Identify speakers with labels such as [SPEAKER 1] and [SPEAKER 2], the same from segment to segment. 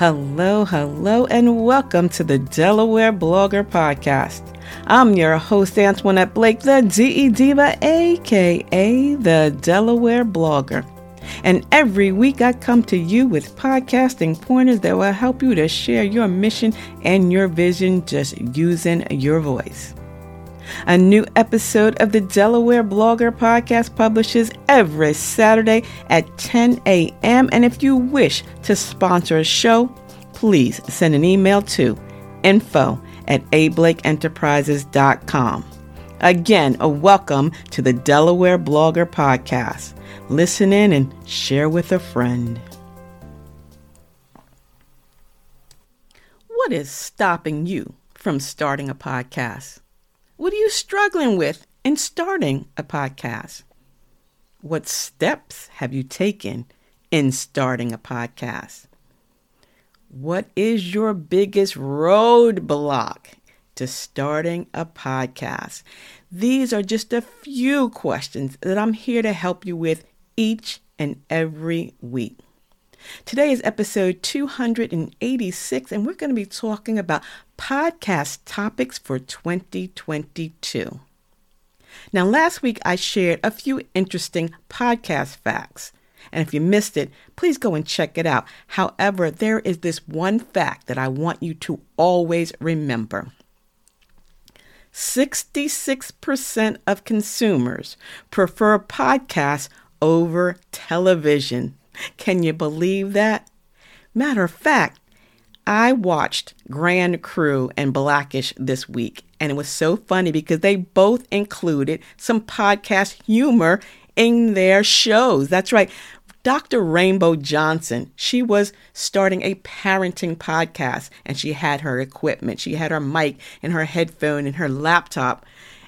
[SPEAKER 1] Hello, hello, and welcome to the Delaware Blogger Podcast. I'm your host, Antoinette Blake, the DE Diva, aka the Delaware Blogger. And every week I come to you with podcasting pointers that will help you to share your mission and your vision just using your voice. A new episode of the Delaware Blogger Podcast publishes every Saturday at 10 a.m. And if you wish to sponsor a show, please send an email to info at ablakeenterprises.com. Again, a welcome to the Delaware Blogger Podcast. Listen in and share with a friend. What is stopping you from starting a podcast? What are you struggling with in starting a podcast? What steps have you taken in starting a podcast? What is your biggest roadblock to starting a podcast? These are just a few questions that I'm here to help you with each and every week. Today is episode 286, and we're going to be talking about podcast topics for 2022. Now, last week I shared a few interesting podcast facts. And if you missed it, please go and check it out. However, there is this one fact that I want you to always remember 66% of consumers prefer podcasts over television. Can you believe that? Matter of fact, I watched Grand Crew and Blackish this week, and it was so funny because they both included some podcast humor in their shows. That's right. Dr. Rainbow Johnson, she was starting a parenting podcast and she had her equipment. She had her mic and her headphone and her laptop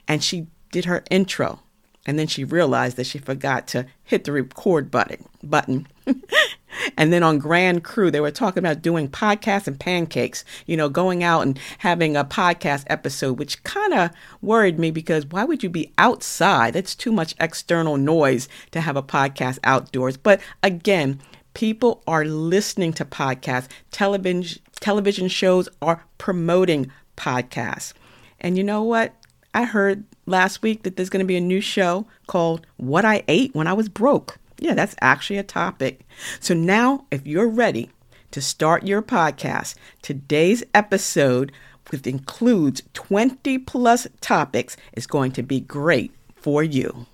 [SPEAKER 1] and she did her intro. And then she realized that she forgot to hit the record button button. and then on Grand Crew, they were talking about doing podcasts and pancakes, you know, going out and having a podcast episode, which kind of worried me because why would you be outside? It's too much external noise to have a podcast outdoors. But again, people are listening to podcasts. Television television shows are promoting podcasts. And you know what? I heard last week that there's going to be a new show called What I Ate When I Was Broke. Yeah, that's actually a topic. So now, if you're ready to start your podcast, today's episode, which includes 20 plus topics, is going to be great for you.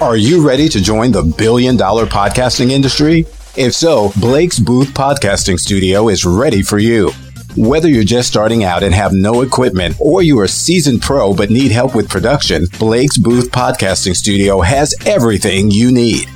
[SPEAKER 2] Are you ready to join the billion dollar podcasting industry? If so, Blake's Booth Podcasting Studio is ready for you. Whether you're just starting out and have no equipment, or you are a seasoned pro but need help with production, Blake's Booth Podcasting Studio has everything you need.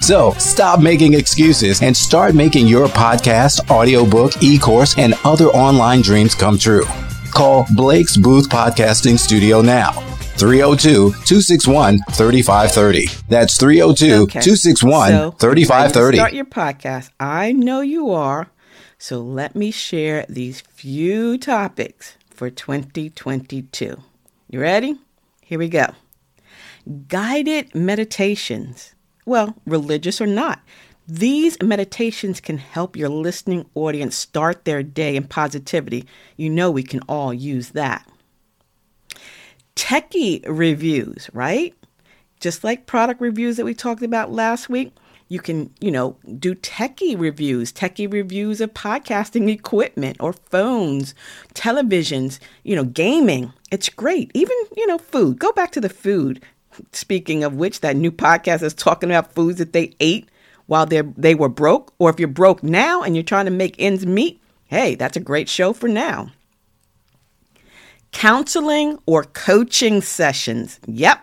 [SPEAKER 2] So stop making excuses and start making your podcast, audiobook, e course, and other online dreams come true. Call Blake's Booth Podcasting Studio now. 302 261 3530. That's 302 261 3530.
[SPEAKER 1] Start your podcast. I know you are. So let me share these few topics for 2022. You ready? Here we go. Guided meditations. Well, religious or not. These meditations can help your listening audience start their day in positivity. You know, we can all use that. Techie reviews, right? Just like product reviews that we talked about last week, you can, you know, do techie reviews, techie reviews of podcasting equipment or phones, televisions, you know, gaming. It's great. Even, you know, food. Go back to the food. Speaking of which, that new podcast is talking about foods that they ate while they they were broke, or if you're broke now and you're trying to make ends meet, hey, that's a great show for now. Counseling or coaching sessions. Yep,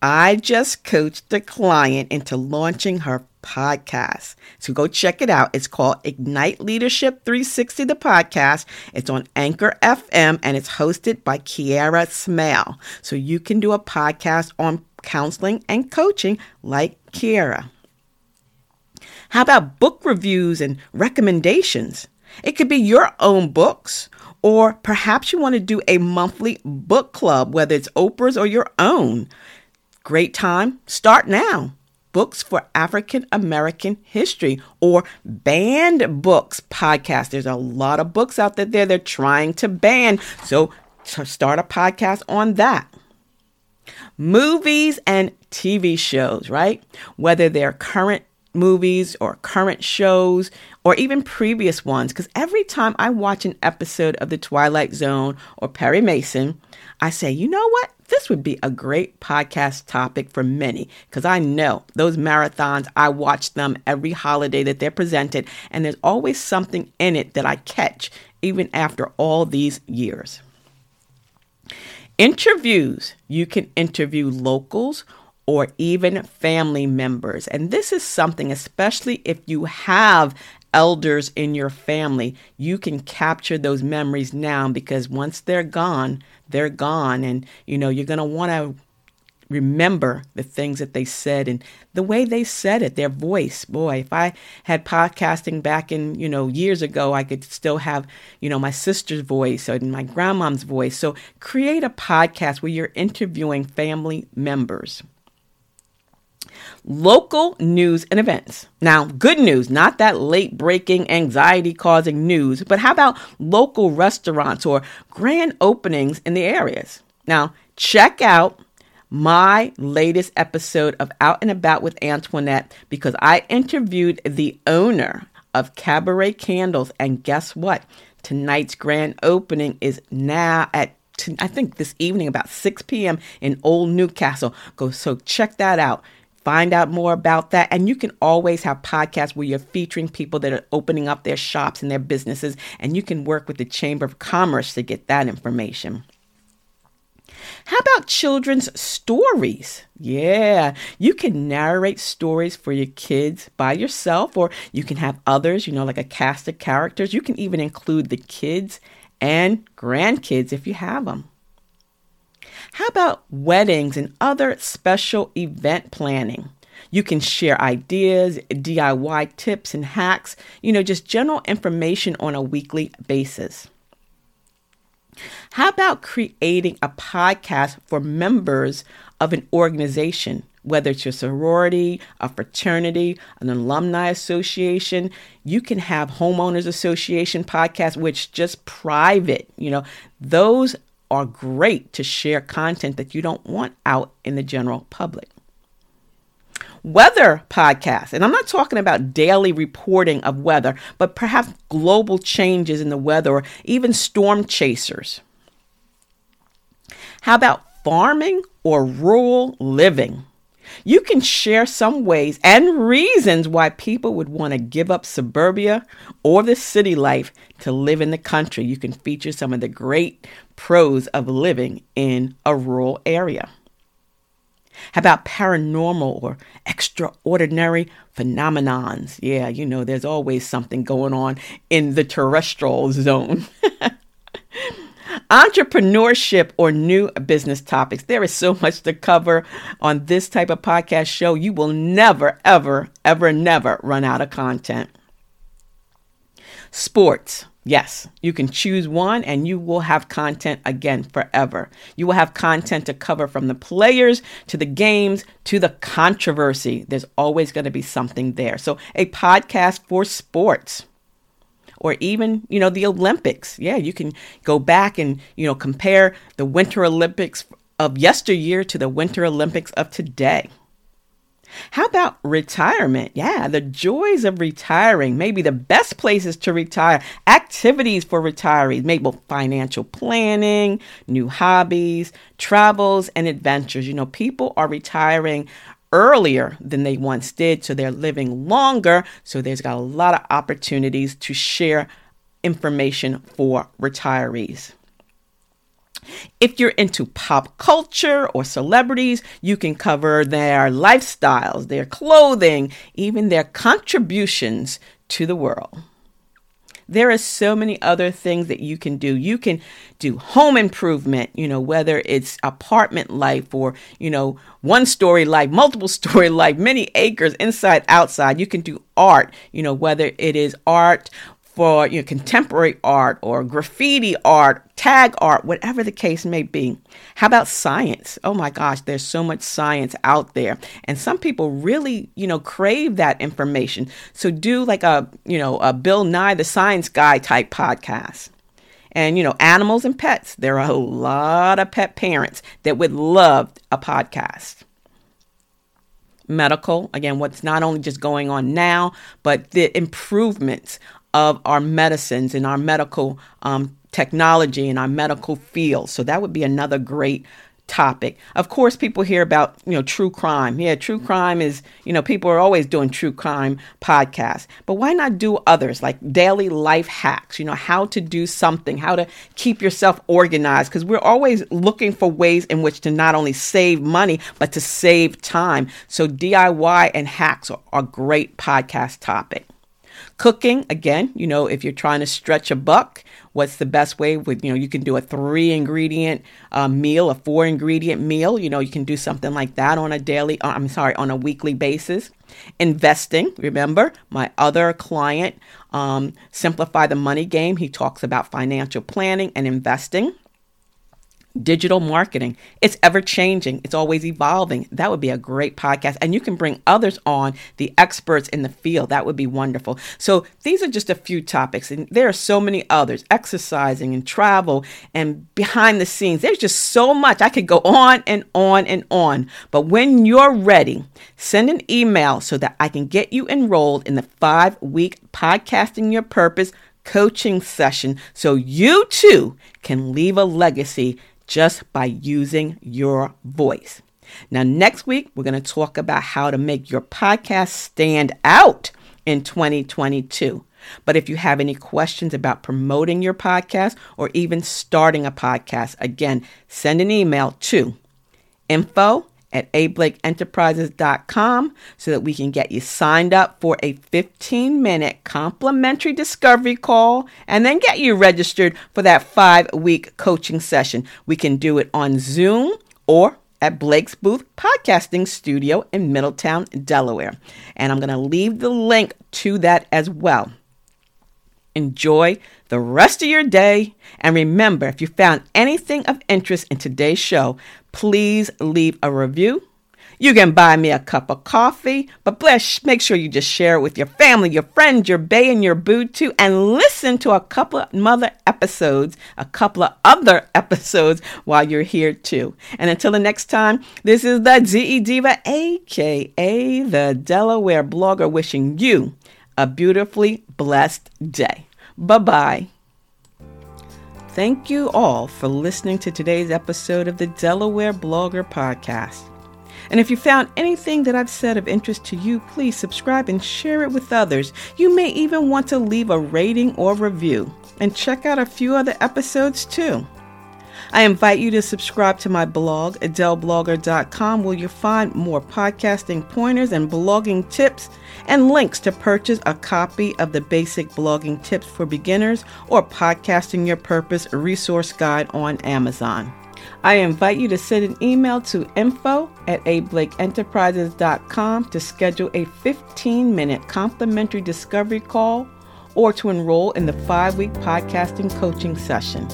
[SPEAKER 1] I just coached a client into launching her podcast. So go check it out. It's called Ignite Leadership 360, the podcast. It's on Anchor FM and it's hosted by Kiara Smale. So you can do a podcast on counseling and coaching like Kiara. How about book reviews and recommendations? It could be your own books, or perhaps you want to do a monthly book club, whether it's Oprah's or your own. Great time. Start now. Books for African American History or Banned Books podcast. There's a lot of books out there they're trying to ban. So to start a podcast on that. Movies and TV shows, right? Whether they're current movies or current shows or even previous ones. Because every time I watch an episode of The Twilight Zone or Perry Mason, I say, you know what? This would be a great podcast topic for many because I know those marathons, I watch them every holiday that they're presented, and there's always something in it that I catch even after all these years. Interviews. You can interview locals or even family members. And this is something, especially if you have elders in your family, you can capture those memories now because once they're gone, they're gone. And, you know, you're going to want to remember the things that they said and the way they said it, their voice. Boy, if I had podcasting back in, you know, years ago, I could still have, you know, my sister's voice or my grandmom's voice. So create a podcast where you're interviewing family members. Local news and events. Now, good news, not that late breaking, anxiety causing news, but how about local restaurants or grand openings in the areas? Now, check out my latest episode of Out and About with Antoinette because I interviewed the owner of Cabaret Candles. And guess what? Tonight's grand opening is now at I think this evening about 6 p.m. in Old New Castle. Go so check that out. Find out more about that. And you can always have podcasts where you're featuring people that are opening up their shops and their businesses, and you can work with the Chamber of Commerce to get that information. How about children's stories? Yeah, you can narrate stories for your kids by yourself, or you can have others, you know, like a cast of characters. You can even include the kids and grandkids if you have them. How about weddings and other special event planning? You can share ideas, DIY tips and hacks, you know, just general information on a weekly basis. How about creating a podcast for members of an organization, whether it's your sorority, a fraternity, an alumni association? You can have homeowners association podcasts, which just private, you know, those are great to share content that you don't want out in the general public. Weather podcasts, and I'm not talking about daily reporting of weather, but perhaps global changes in the weather or even storm chasers. How about farming or rural living? You can share some ways and reasons why people would want to give up suburbia or the city life to live in the country. You can feature some of the great pros of living in a rural area. How about paranormal or extraordinary phenomenons? Yeah, you know, there's always something going on in the terrestrial zone. Entrepreneurship or new business topics. There is so much to cover on this type of podcast show. You will never, ever, ever, never run out of content. Sports. Yes, you can choose one and you will have content again forever. You will have content to cover from the players to the games to the controversy. There's always going to be something there. So, a podcast for sports or even, you know, the Olympics. Yeah, you can go back and, you know, compare the Winter Olympics of yesteryear to the Winter Olympics of today. How about retirement? Yeah, the joys of retiring. Maybe the best places to retire, activities for retirees, maybe financial planning, new hobbies, travels, and adventures. You know, people are retiring earlier than they once did, so they're living longer. So there's got a lot of opportunities to share information for retirees. If you're into pop culture or celebrities, you can cover their lifestyles, their clothing, even their contributions to the world. There are so many other things that you can do. You can do home improvement, you know, whether it's apartment life or, you know, one story life, multiple story life, many acres inside, outside. You can do art, you know, whether it is art for you know, contemporary art or graffiti art, tag art, whatever the case may be. How about science? Oh my gosh, there's so much science out there. And some people really, you know, crave that information. So do like a, you know, a Bill Nye the Science Guy type podcast. And, you know, animals and pets. There are a lot of pet parents that would love a podcast medical again what's not only just going on now but the improvements of our medicines and our medical um, technology and our medical field. So that would be another great topic. Of course, people hear about, you know, true crime. Yeah, true crime is, you know, people are always doing true crime podcasts. But why not do others like daily life hacks, you know, how to do something, how to keep yourself organized because we're always looking for ways in which to not only save money but to save time. So DIY and hacks are a great podcast topic. Cooking, again, you know, if you're trying to stretch a buck, what's the best way with, you know, you can do a three ingredient uh, meal, a four ingredient meal. You know, you can do something like that on a daily, uh, I'm sorry, on a weekly basis. Investing, remember, my other client, um, Simplify the Money Game, he talks about financial planning and investing digital marketing. It's ever changing, it's always evolving. That would be a great podcast. And you can bring others on, the experts in the field. That would be wonderful. So these are just a few topics, and there are so many others exercising and travel and behind the scenes. There's just so much. I could go on and on and on. But when you're ready, send an email so that I can get you enrolled in the five week Podcasting Your Purpose coaching session so you too can leave a legacy just by using your voice. Now, next week, we're going to talk about how to make your podcast stand out in 2022. But if you have any questions about promoting your podcast or even starting a podcast, again, send an email to info at ablakeenterprises.com so that we can get you signed up for a 15 minute complimentary discovery call and then get you registered for that five week coaching session. We can do it on Zoom or at Blake's Booth Podcasting Studio in Middletown, Delaware. And I'm going to leave the link to that as well. Enjoy the rest of your day. And remember, if you found anything of interest in today's show, please leave a review. You can buy me a cup of coffee, but bless, make sure you just share it with your family, your friends, your bae, and your boo too, and listen to a couple of mother episodes, a couple of other episodes while you're here too. And until the next time, this is the DE Diva, aka the Delaware blogger, wishing you a beautifully blessed day. Bye bye. Thank you all for listening to today's episode of the Delaware Blogger Podcast. And if you found anything that I've said of interest to you, please subscribe and share it with others. You may even want to leave a rating or review. And check out a few other episodes too. I invite you to subscribe to my blog, adelblogger.com, where you'll find more podcasting pointers and blogging tips and links to purchase a copy of the Basic Blogging Tips for Beginners or Podcasting Your Purpose resource guide on Amazon. I invite you to send an email to info at ablakeenterprises.com to schedule a 15 minute complimentary discovery call or to enroll in the five week podcasting coaching session.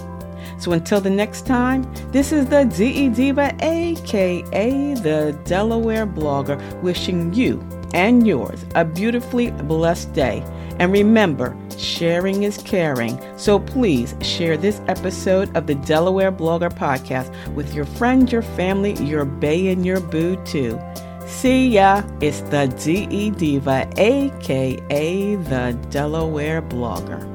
[SPEAKER 1] So until the next time, this is the DE Diva, aka the Delaware blogger, wishing you and yours a beautifully blessed day. And remember, sharing is caring. So please share this episode of the Delaware Blogger Podcast with your friends, your family, your bae, and your boo too. See ya. It's the DE Diva, aka the Delaware Blogger.